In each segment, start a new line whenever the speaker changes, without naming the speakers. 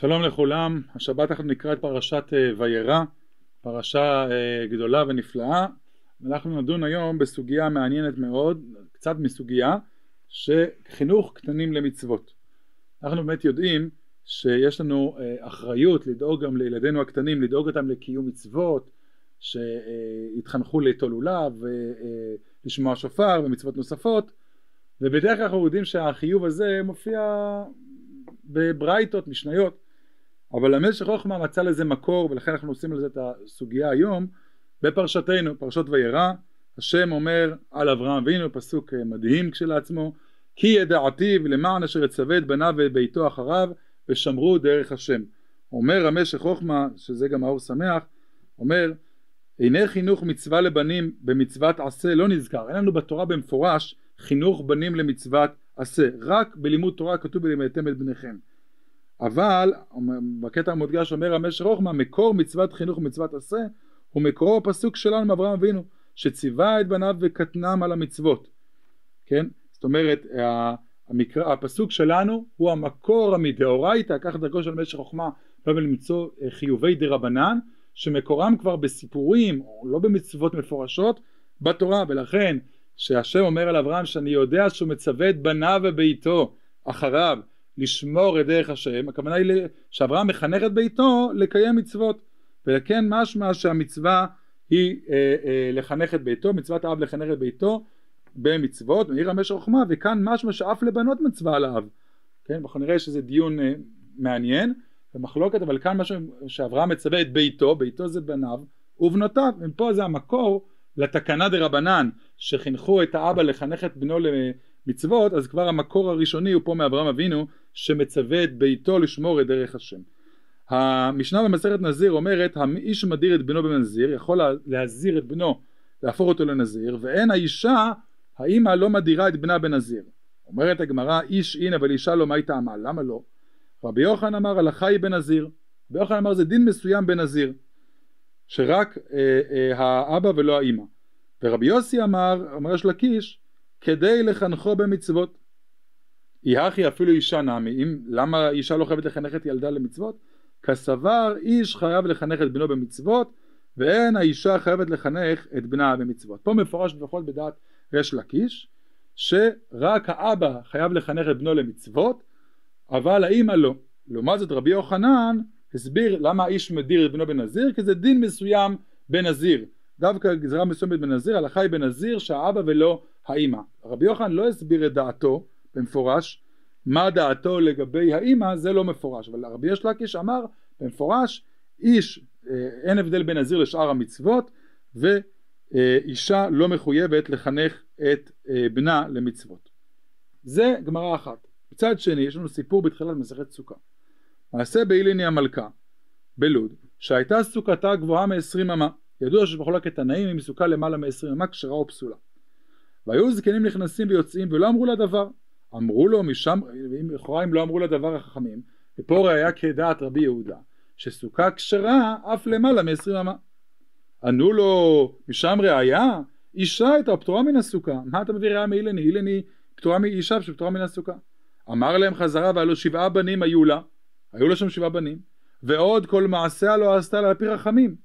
שלום לכולם, השבת אנחנו נקרא את פרשת אה, וירא, פרשה אה, גדולה ונפלאה, ואנחנו נדון היום בסוגיה מעניינת מאוד, קצת מסוגיה, שחינוך קטנים למצוות. אנחנו באמת יודעים שיש לנו אה, אחריות לדאוג גם לילדינו הקטנים, לדאוג אותם לקיום מצוות, שיתחנכו ליטול לולב ולשמוע שופר ומצוות נוספות, ובדרך כלל אנחנו יודעים שהחיוב הזה מופיע בברייתות, משניות, אבל המשך חוכמה מצא לזה מקור ולכן אנחנו עושים על זה את הסוגיה היום בפרשתנו, פרשות וירא, השם אומר על אברהם אבינו, פסוק מדהים כשלעצמו, כי ידעתיו למען אשר יצווה את בניו ואת ביתו אחריו ושמרו דרך השם. אומר המשך חוכמה, שזה גם האור שמח, אומר הנה חינוך מצווה לבנים במצוות עשה לא נזכר, אין לנו בתורה במפורש חינוך בנים למצוות עשה, רק בלימוד תורה כתוב בלימדתם את בניכם. אבל בקטע המודגש אומר המשך רוחמה מקור מצוות חינוך ומצוות עשה הוא מקורו הפסוק שלנו מאברהם אבינו שציווה את בניו וקטנם על המצוות. כן? זאת אומרת המקרא, הפסוק שלנו הוא המקור המדאורייתא כך דרכו של משך חוכמה לא למצוא אה, חיובי דה רבנן שמקורם כבר בסיפורים או לא במצוות מפורשות בתורה. ולכן שהשם אומר על אברהם שאני יודע שהוא מצווה את בניו וביתו אחריו לשמור את דרך השם, הכוונה היא שאברהם מחנך את ביתו לקיים מצוות. ולכן משמע שהמצווה היא אה, אה, לחנך את ביתו, מצוות האב לחנך את ביתו במצוות, מעיר המשך חוכמה וכאן משמע שאף לבנות מצווה על האב, כן, אנחנו נראה שזה דיון אה, מעניין ומחלוקת אבל כאן משהו שאברהם מצווה את ביתו, ביתו זה בניו ובנותיו, ופה זה המקור לתקנה דה רבנן שחינכו את האבא לחנך את בנו למצוות אז כבר המקור הראשוני הוא פה מאברהם אבינו שמצווה את ביתו לשמור את דרך השם. המשנה במסכת נזיר אומרת האיש מדיר את בנו בנזיר יכול להזיר את בנו להפוך אותו לנזיר ואין האישה האימא לא מדירה את בנה בנזיר. אומרת הגמרא איש אין אבל אישה לא מה היא טעמה? למה לא? רבי יוחנן אמר הלכה היא בנזיר. רבי יוחנן אמר זה דין מסוים בנזיר שרק אה, אה, האבא ולא האימא. ורבי יוסי אמר אומר יש לקיש כדי לחנכו במצוות יחי אפילו אישה נמי, אם, למה אישה לא חייבת לחנך את ילדה למצוות? כסבר איש חייב לחנך את בנו במצוות ואין האישה חייבת לחנך את בנה במצוות. פה מפורש לפחות בדעת ריש לקיש שרק האבא חייב לחנך את בנו למצוות אבל האימא לא. לעומת זאת רבי יוחנן הסביר למה האיש מדיר את בנו בנזיר כי זה דין מסוים בנזיר דווקא גזרה מסוימת בנזיר הלכה היא בנזיר שהאבא ולא האימא. רבי יוחנן לא הסביר את דעתו במפורש מה דעתו לגבי האימא זה לא מפורש. אבל רבי יש לקיש אמר במפורש איש אה, אין הבדל בין נזיר לשאר המצוות ואישה לא מחויבת לחנך את אה, בנה למצוות. זה גמרא אחת. מצד שני יש לנו סיפור בתחילת מסכת סוכה. מעשה באיליני המלכה בלוד שהייתה סוכתה גבוהה מ-20 אמה. ידוע שבחולק תנאים אם סוכה למעלה מ-20 אמה כשרה או פסולה. והיו זקנים נכנסים ויוצאים ולא אמרו לה דבר אמרו לו משם, לכאורה אם לא אמרו לדבר החכמים, ופה ראיה כדעת רבי יהודה, שסוכה כשרה אף למעלה מ-20 אמה. ענו לו משם ראיה, אישה הייתה פטורה מן הסוכה, מה אתה מביא ראיה מאילני? אילני פטורה מאישה שפטורה מן הסוכה. אמר להם חזרה והלא שבעה בנים היו לה, היו לה שם שבעה בנים, ועוד כל מעשיה לא עשתה לה על פי רחמים.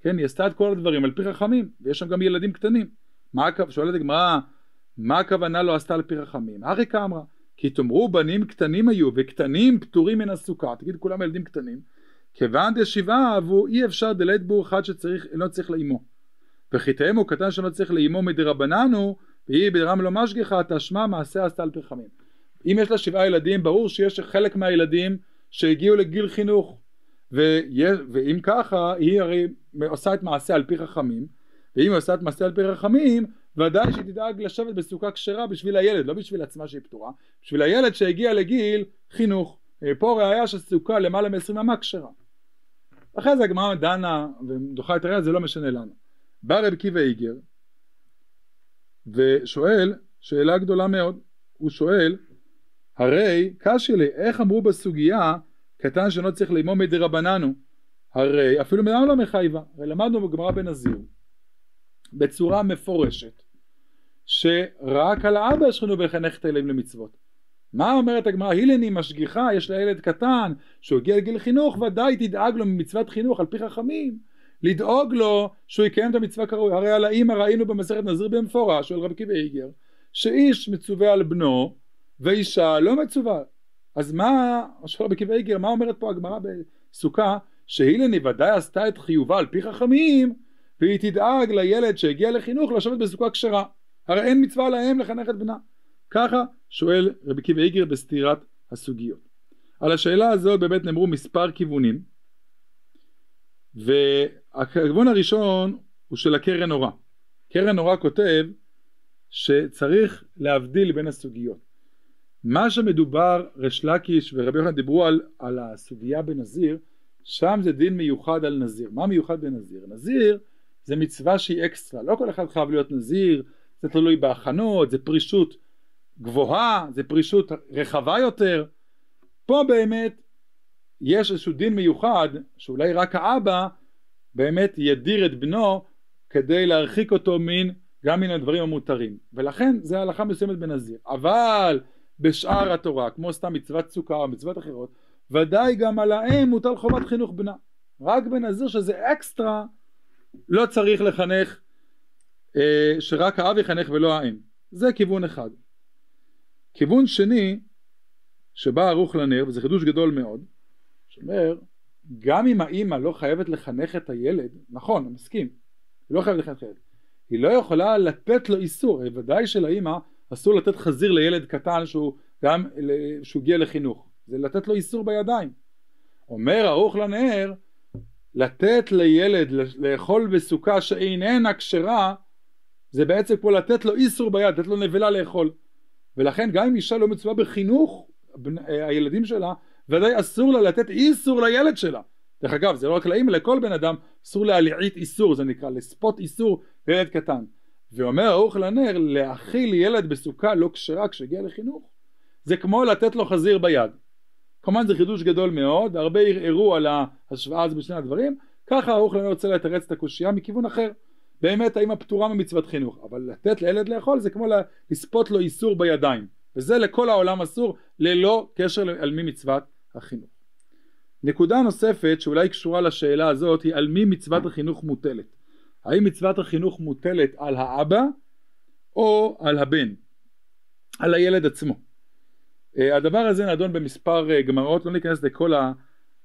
כן, היא עשתה את כל הדברים על פי רחמים, ויש שם גם ילדים קטנים. מה שואלת הגמרא, מה הכוונה לא עשתה על פי רחמים? ארי כאמרה כי תאמרו בנים קטנים היו וקטנים פטורים מן הסוכה. תגיד כולם ילדים קטנים? כיוון דשבעה אהבו אי אפשר דלית בור אחד שצריך לא צריך לאימו. וכי תאמו קטן שלא צריך לאימו מדרבנן הוא והיא בדרם לא משגיחה תשמע מעשה עשתה על פי רחמים. אם יש לה שבעה ילדים ברור שיש חלק מהילדים שהגיעו לגיל חינוך. ואם ככה היא הרי עושה את מעשה על פי חכמים ואם היא עושה את מעשה על פי רחמים ודאי שהיא תדאג לשבת בסוכה כשרה בשביל הילד, לא בשביל עצמה שהיא פתורה, בשביל הילד שהגיע לגיל חינוך. אה, פה ראיה שסוכה למעלה מ-20 אמה כשרה. אחרי זה הגמרא דנה ודוחה את הראיה, זה לא משנה לנו. בא רב קיבא איגר ושואל שאלה גדולה מאוד, הוא שואל הרי קשי לי איך אמרו בסוגיה קטן שלא צריך לאמור מדי רבננו הרי אפילו מדם לא מחייבה הרי למדנו בגמרא בנזיר בצורה מפורשת שרק על האבא יש לנו לחנך את הילדים למצוות מה אומרת הגמרא? הילני משגיחה, יש לה ילד קטן, שהוא הגיע לגיל חינוך, ודאי תדאג לו ממצוות חינוך על פי חכמים, לדאוג לו שהוא יקיים את המצווה כראוי. הרי על האמא ראינו במסכת נזיר במפורש, של רבי קיבי איגר, שאיש מצווה על בנו, ואישה לא מצווה. אז מה, של רבי קיבי איגר, מה אומרת פה הגמרא בסוכה? שהילני ודאי עשתה את חיובה על פי חכמים, והיא תדאג לילד שהגיע לחינוך לשבת בסוכה כשרה. הרי אין מצווה להם לחנך את בנה. ככה שואל רבי קיבי איגר בסתירת הסוגיות. על השאלה הזאת באמת נאמרו מספר כיוונים והכיוון הראשון הוא של הקרן אורה. קרן אורה כותב שצריך להבדיל בין הסוגיות. מה שמדובר ריש לקיש ורבי יוחנן דיברו על, על הסוגיה בנזיר שם זה דין מיוחד על נזיר. מה מיוחד בנזיר? נזיר זה מצווה שהיא אקסטרה, לא כל אחד חייב להיות נזיר, זה תלוי בהכנות, זה פרישות גבוהה, זה פרישות רחבה יותר. פה באמת יש איזשהו דין מיוחד שאולי רק האבא באמת ידיר את בנו כדי להרחיק אותו מן גם מן הדברים המותרים. ולכן זה הלכה מסוימת בנזיר. אבל בשאר התורה כמו סתם מצוות סוכה או מצוות אחרות ודאי גם על האם מוטל חובת חינוך בנה. רק בנזיר שזה אקסטרה לא צריך לחנך אה, שרק האב יחנך ולא האם זה כיוון אחד. כיוון שני שבא ערוך לנר וזה חידוש גדול מאוד שאומר גם אם האימא לא חייבת לחנך את הילד נכון אני מסכים היא לא חייבת לחנך את הילד היא לא יכולה לתת לו איסור. ודאי שלאימא אסור לתת חזיר לילד קטן שהוא גם שהוא הגיע לחינוך. זה לתת לו איסור בידיים. אומר ערוך לנר לתת לילד לאכול בסוכה שאיננה כשרה זה בעצם כמו לתת לו איסור ביד, לתת לו נבלה לאכול. ולכן גם אם אישה לא מצווה בחינוך אה, הילדים שלה ודאי אסור לה לתת איסור לילד שלה. דרך אגב זה לא רק לאמא לכל בן אדם אסור להלעיט איסור זה נקרא לספוט איסור לילד קטן. ואומר ערוך לנר להאכיל ילד בסוכה לא כשרה כשהגיע לחינוך. זה כמו לתת לו חזיר ביד כמובן זה חידוש גדול מאוד הרבה ערערו על ההשוואה הזו בשני הדברים ככה ערוך לנר רוצה לתרץ את הקושייה מכיוון אחר באמת האמא פטורה ממצוות חינוך אבל לתת לילד לאכול זה כמו לספוט לו איסור בידיים וזה לכל העולם אסור ללא קשר על מי מצוות החינוך. נקודה נוספת שאולי קשורה לשאלה הזאת היא על מי מצוות החינוך מוטלת. האם מצוות החינוך מוטלת על האבא או על הבן, על הילד עצמו. אה, הדבר הזה נדון במספר אה, גמרות, לא ניכנס לכל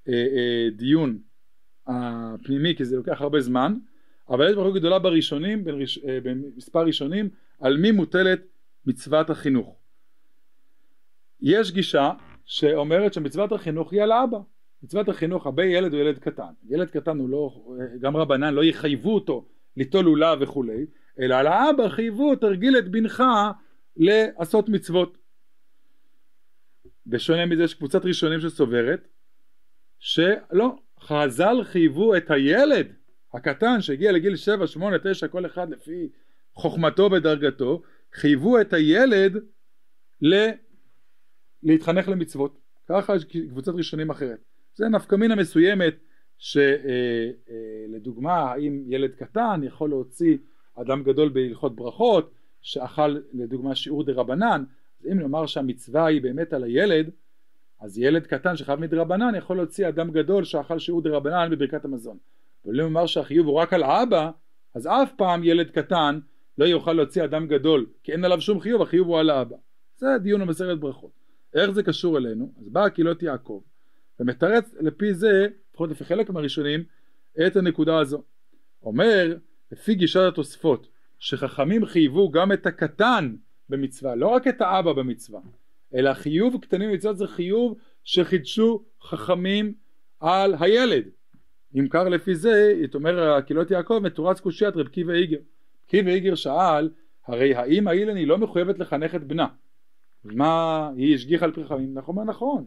הדיון אה, הפנימי כי זה לוקח הרבה זמן, אבל יש מחלוקת גדולה בראשונים, במספר ראשונים, על מי מוטלת מצוות החינוך. יש גישה שאומרת שמצוות החינוך היא על האבא. מצוות החינוך הרבה ילד הוא ילד קטן. ילד קטן הוא לא גם רבנן לא יחייבו אותו ליטול לולב וכולי אלא על האבא חייבו תרגיל את בנך לעשות מצוות בשונה מזה יש קבוצת ראשונים שסוברת שלא חז"ל חייבו את הילד הקטן שהגיע לגיל 7, 8, 9 כל אחד לפי חוכמתו ודרגתו חייבו את הילד ל... להתחנך למצוות. ככה יש קבוצת ראשונים אחרת. זה נפקא מינה מסוימת שלדוגמה אה, אה, האם ילד קטן יכול להוציא אדם גדול בהלכות ברכות שאכל לדוגמה שיעור דה רבנן אם נאמר שהמצווה היא באמת על הילד אז ילד קטן שחייב מדרבנן יכול להוציא אדם גדול שאכל שיעור דה רבנן בברכת המזון אבל אם נאמר שהחיוב הוא רק על האבא אז אף פעם ילד קטן לא יוכל להוציא אדם גדול כי אין עליו שום חיוב החיוב הוא על האבא זה דיון במסכת ברכות איך זה קשור אלינו? אז באה קהילות יעקב ומתרץ לפי זה, לפחות לפי חלק מהראשונים, את הנקודה הזו. אומר, לפי גישת התוספות, שחכמים חייבו גם את הקטן במצווה, לא רק את האבא במצווה, אלא חיוב קטנים במצוות זה חיוב שחידשו חכמים על הילד. אם קר לפי זה, את אומר הקהילות יעקב, מתורץ קושיית רב קיבא איגר. קיבא איגר שאל, הרי האם היא לא מחויבת לחנך את בנה? מה היא השגיחה על פרי חכמים? נכון, נכון.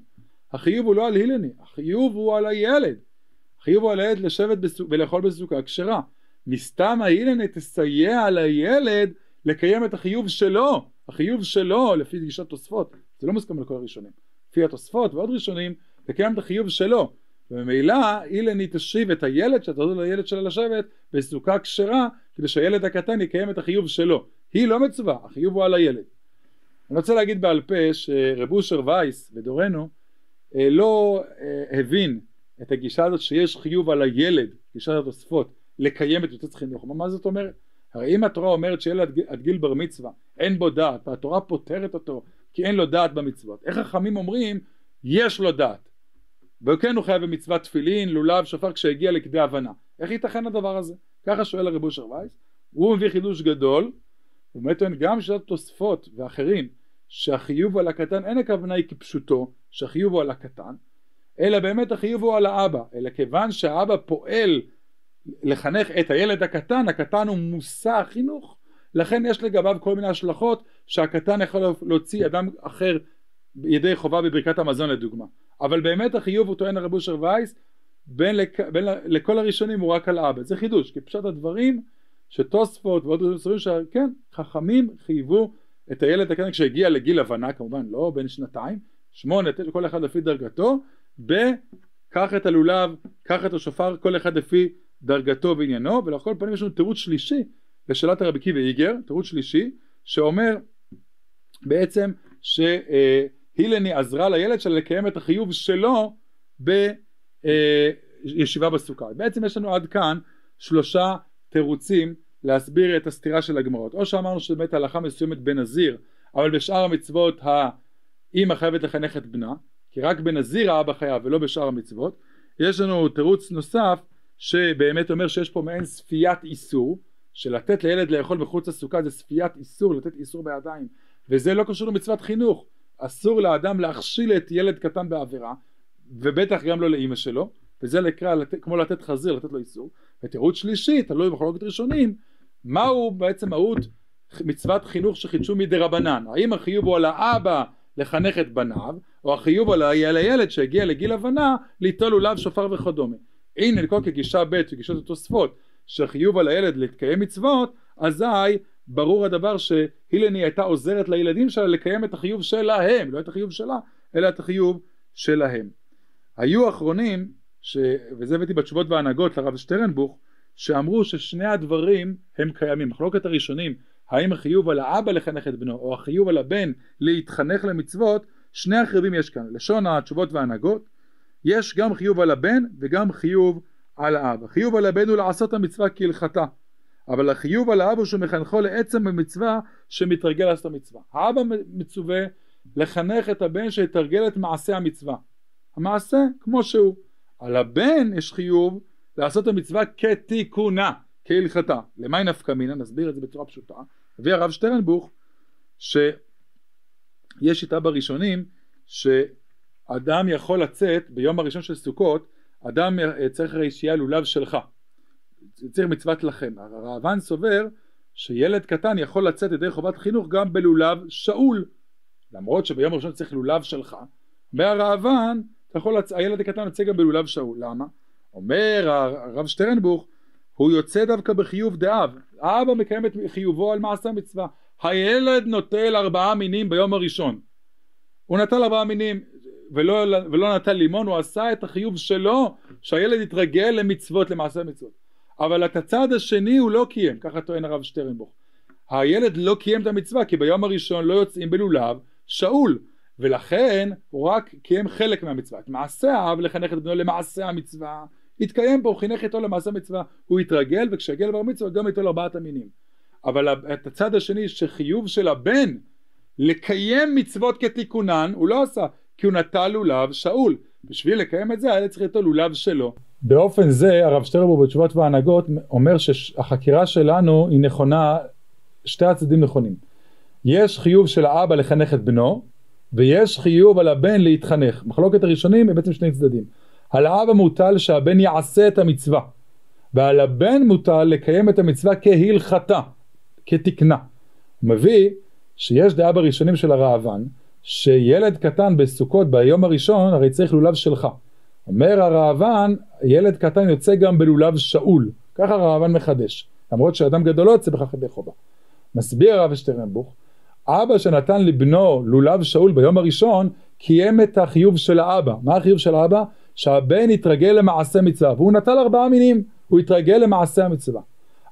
החיוב הוא לא על הילני, החיוב הוא על הילד. החיוב הוא על הילד לשבת בסוג, ולאכול בסוכה כשרה. מסתם ההילני תסייע לילד לקיים את החיוב שלו. החיוב שלו, לפי גישת תוספות, זה לא מוסכם לכל הראשונים. לפי התוספות ועוד ראשונים, לקיים את החיוב שלו. וממילא אילני תשיב את הילד שתעזור לילד שלה לשבת בסוכה כשרה כדי שהילד הקטן יקיים את החיוב שלו. היא לא מצווה, החיוב הוא על הילד. אני רוצה להגיד בעל פה שרב אושר וייס בדורנו אה, לא אה, הבין את הגישה הזאת שיש חיוב על הילד, גישת התוספות, לקיים את יוצאת חינוך. מה זאת אומרת? הרי אם התורה אומרת שילד עד גיל בר מצווה אין בו דעת והתורה פותרת אותו כי אין לו דעת במצוות איך חכמים אומרים יש לו דעת. וכן הוא חייב במצוות תפילין לולב שופר כשהגיע לכדי הבנה. איך ייתכן הדבר הזה? ככה שואל הרב אושר וייס. הוא מביא חידוש גדול הוא באמת טוען גם שיטת תוספות ואחרים שהחיוב על הקטן אין הכוונה היא כפשוטו שהחיוב הוא על הקטן אלא באמת החיוב הוא על האבא. אלא כיוון שהאבא פועל לחנך את הילד הקטן, הקטן הוא מושא החינוך, לכן יש לגביו כל מיני השלכות שהקטן יכול להוציא אדם אחר ידי חובה בברכת המזון לדוגמה. אבל באמת החיוב הוא טוען הרב אושר וייס בין, לק... בין לכל הראשונים הוא רק על אבא. זה חידוש, כי פשוט הדברים שתוספות ועוד דברים שכן, חכמים חייבו את הילד הקטן כשהגיע לגיל הבנה כמובן, לא בין שנתיים, שמונה, כל אחד לפי דרגתו, בקח את הלולב, קח את השופר, כל אחד לפי דרגתו ועניינו ולכל פנים יש לנו תירוץ שלישי לשאלת הרבי קיבי איגר תירוץ שלישי שאומר בעצם שהילני עזרה לילד שלה לקיים את החיוב שלו בישיבה בסוכה. בעצם יש לנו עד כאן שלושה תירוצים להסביר את הסתירה של הגמרות. או שאמרנו שבאמת הלכה מסוימת בנזיר אבל בשאר המצוות האמא חייבת לחנך את בנה כי רק בנזיר האבא חייב ולא בשאר המצוות. יש לנו תירוץ נוסף שבאמת אומר שיש פה מעין ספיית איסור שלתת לילד לאכול מחוץ לסוכה זה ספיית איסור לתת איסור בידיים. וזה לא קשור למצוות חינוך. אסור לאדם להכשיל את ילד קטן בעבירה ובטח גם לא לאימא שלו וזה נקרא לת... כמו לתת חזיר לתת לו איסור. ותירוץ שלישי תלוי במחלוקת ראשונים מהו בעצם מהות מצוות חינוך שחידשו מדי רבנן? האם החיוב הוא על האבא לחנך את בניו או החיוב על הילד שהגיע לגיל הבנה ליטול לולב שופר וכדומה הנה לכל כגישה ב' וגישות התוספות שחיוב על הילד להתקיים מצוות אזי ברור הדבר שהילני הייתה עוזרת לילדים שלה לקיים את החיוב שלהם לא את החיוב שלה אלא את החיוב שלהם. היו אחרונים ש... וזה הבאתי בתשובות והנהגות לרב שטרנבוך שאמרו ששני הדברים הם קיימים. מחלוקת הראשונים האם החיוב על האבא לחנך את בנו או החיוב על הבן להתחנך למצוות שני החיובים יש כאן. לשון התשובות וההנהגות יש גם חיוב על הבן וגם חיוב על האב. החיוב על הבן הוא לעשות המצווה כהלכתה, אבל החיוב על האב הוא שמחנכו לעצם המצווה שמתרגל לעשות המצווה. האבא מצווה לחנך את הבן שיתרגל את מעשה המצווה. המעשה כמו שהוא. על הבן יש חיוב לעשות המצווה כתיקונה, כהלכתה. למי נפקא מינה? נסביר את זה בצורה פשוטה. הביא הרב שטרנבוך שיש שיטה בראשונים ש... אדם יכול לצאת ביום הראשון של סוכות אדם אה, צריך הרי שיהיה לולב שלך. צריך מצוות לכם. הראב"ן סובר שילד קטן יכול לצאת ידי חובת חינוך גם בלולב שאול. למרות שביום הראשון צריך לולב שלך מהראב"ן לצ... הילד הקטן יוצא גם בלולב שאול. למה? אומר הרב שטרנבוך הוא יוצא דווקא בחיוב דאב. האבא מקיים את חיובו על מעשה מצווה הילד נוטל ארבעה מינים ביום הראשון. הוא נטל ארבעה מינים ולא, ולא נטל לימון, הוא עשה את החיוב שלו, שהילד יתרגל למצוות, למעשה מצוות. אבל את הצעד השני הוא לא קיים, ככה טוען הרב שטרנבוך. הילד לא קיים את המצווה, כי ביום הראשון לא יוצאים בלולב שאול, ולכן הוא רק קיים חלק מהמצווה. את מעשה האב לחנך את בנו למעשה המצווה, התקיים פה, הוא חינך איתו למעשה המצווה, הוא התרגל, וכשיגיע לבר מצווה גם איתו לארבעת המינים. אבל את הצד השני שחיוב של הבן לקיים מצוות כתיקונן הוא לא עשה כי הוא נטל לולב שאול. בשביל לקיים את זה היה צריך לתת לולב שלו. באופן זה הרב שטרנבורג בתשובות והנהגות אומר שהחקירה שלנו היא נכונה, שתי הצדדים נכונים. יש חיוב של האבא לחנך את בנו ויש חיוב על הבן להתחנך. מחלוקת הראשונים הם בעצם שני צדדים. על האבא מוטל שהבן יעשה את המצווה ועל הבן מוטל לקיים את המצווה כהלכתה, כתקנה. הוא מביא שיש דעה בראשונים של הראב"ן שילד קטן בסוכות ביום הראשון הרי צריך לולב שלך. אומר הראב"ן, ילד קטן יוצא גם בלולב שאול, ככה הראב"ן מחדש, למרות שאדם גדול לא יוצא בכך ידי חובה. מסביר הרב שטרנבוך, אבא שנתן לבנו לולב שאול ביום הראשון, קיים את החיוב של האבא. מה החיוב של האבא? שהבן יתרגל למעשה מצווה, והוא נטל ארבעה מינים, הוא יתרגל למעשה המצווה.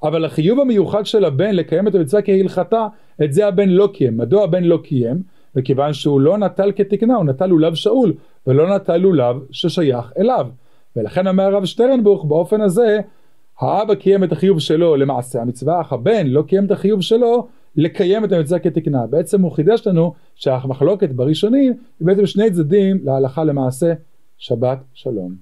אבל החיוב המיוחד של הבן לקיים את המצווה כהלכתה, את זה הבן לא קיים. מדוע הבן לא קיים? מכיוון שהוא לא נטל כתקנה, הוא נטל לולב שאול, ולא נטל לולב ששייך אליו. ולכן אומר הרב שטרנבוך, באופן הזה, האבא קיים את החיוב שלו למעשה המצווה, אך הבן לא קיים את החיוב שלו לקיים את המצווה כתקנה. בעצם הוא חידש לנו שהמחלוקת בראשונים היא בעצם שני צדדים להלכה למעשה שבת שלום.